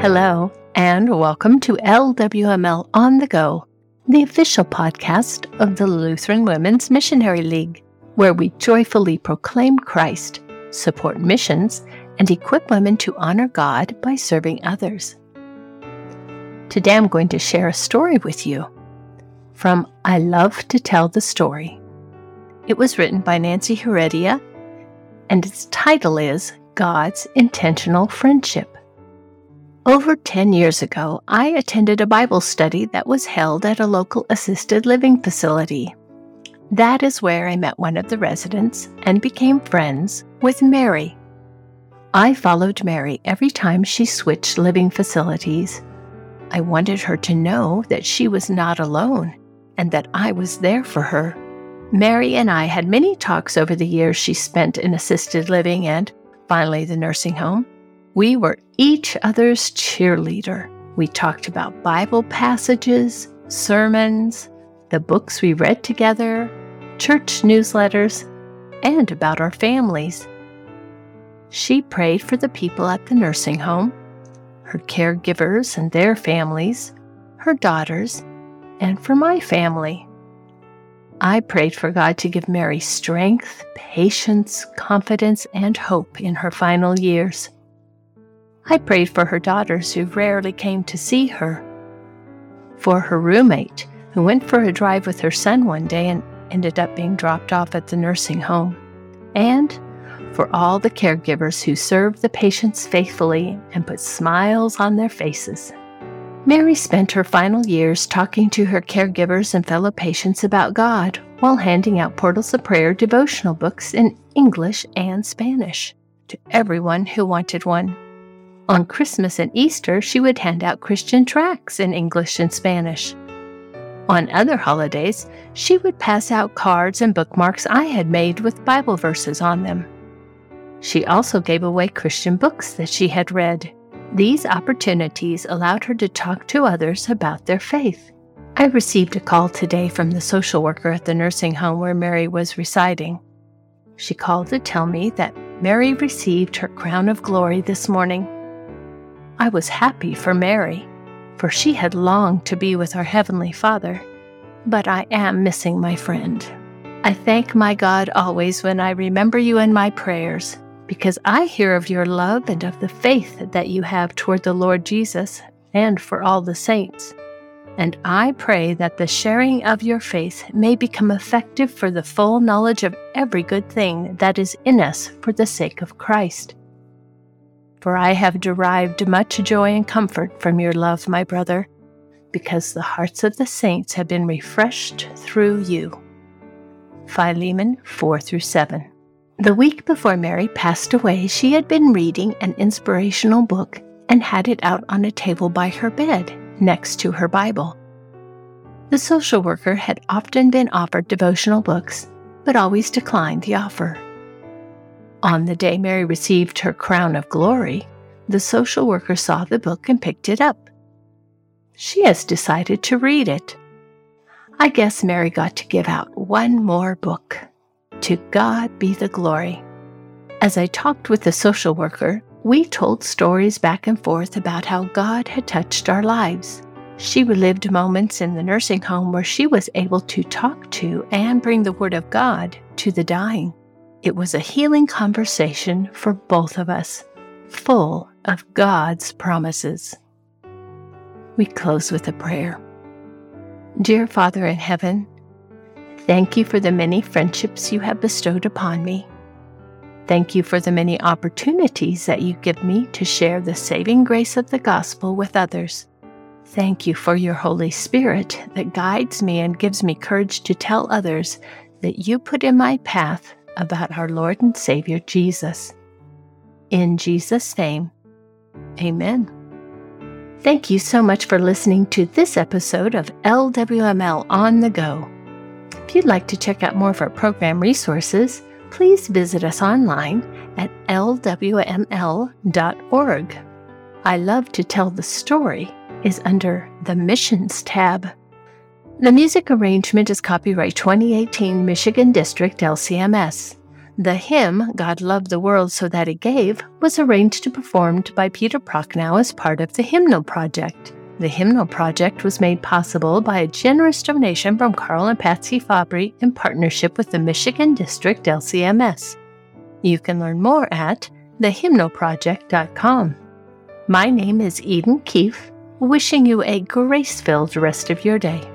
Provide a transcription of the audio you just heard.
Hello, and welcome to LWML On the Go, the official podcast of the Lutheran Women's Missionary League, where we joyfully proclaim Christ, support missions, and equip women to honor God by serving others. Today I'm going to share a story with you from I Love to Tell the Story. It was written by Nancy Heredia, and its title is God's Intentional Friendship. Over 10 years ago, I attended a Bible study that was held at a local assisted living facility. That is where I met one of the residents and became friends with Mary. I followed Mary every time she switched living facilities. I wanted her to know that she was not alone and that I was there for her. Mary and I had many talks over the years she spent in assisted living and, finally, the nursing home. We were each other's cheerleader. We talked about Bible passages, sermons, the books we read together, church newsletters, and about our families. She prayed for the people at the nursing home, her caregivers and their families, her daughters, and for my family. I prayed for God to give Mary strength, patience, confidence, and hope in her final years. I prayed for her daughters who rarely came to see her, for her roommate who went for a drive with her son one day and ended up being dropped off at the nursing home, and for all the caregivers who served the patients faithfully and put smiles on their faces. Mary spent her final years talking to her caregivers and fellow patients about God while handing out Portals of Prayer devotional books in English and Spanish to everyone who wanted one. On Christmas and Easter, she would hand out Christian tracts in English and Spanish. On other holidays, she would pass out cards and bookmarks I had made with Bible verses on them. She also gave away Christian books that she had read. These opportunities allowed her to talk to others about their faith. I received a call today from the social worker at the nursing home where Mary was residing. She called to tell me that Mary received her crown of glory this morning. I was happy for Mary, for she had longed to be with our Heavenly Father. But I am missing my friend. I thank my God always when I remember you in my prayers, because I hear of your love and of the faith that you have toward the Lord Jesus and for all the saints. And I pray that the sharing of your faith may become effective for the full knowledge of every good thing that is in us for the sake of Christ for I have derived much joy and comfort from your love, my brother, because the hearts of the saints have been refreshed through you. Philemon 4 through 7. The week before Mary passed away, she had been reading an inspirational book and had it out on a table by her bed next to her Bible. The social worker had often been offered devotional books, but always declined the offer. On the day Mary received her crown of glory, the social worker saw the book and picked it up. She has decided to read it. I guess Mary got to give out one more book. To God be the glory. As I talked with the social worker, we told stories back and forth about how God had touched our lives. She relived moments in the nursing home where she was able to talk to and bring the Word of God to the dying. It was a healing conversation for both of us, full of God's promises. We close with a prayer. Dear Father in heaven, thank you for the many friendships you have bestowed upon me. Thank you for the many opportunities that you give me to share the saving grace of the gospel with others. Thank you for your Holy Spirit that guides me and gives me courage to tell others that you put in my path about our Lord and Savior Jesus. In Jesus' name, amen. Thank you so much for listening to this episode of LWML On the Go. If you'd like to check out more of our program resources, please visit us online at lwml.org. I Love to Tell the Story is under the Missions tab. The music arrangement is copyright 2018 Michigan District LCMS. The hymn, God Loved the World So That He Gave, was arranged and performed by Peter Prochnow as part of the Hymnal Project. The Hymnal Project was made possible by a generous donation from Carl and Patsy Fabry in partnership with the Michigan District LCMS. You can learn more at thehymnalproject.com. My name is Eden Keefe, wishing you a grace filled rest of your day.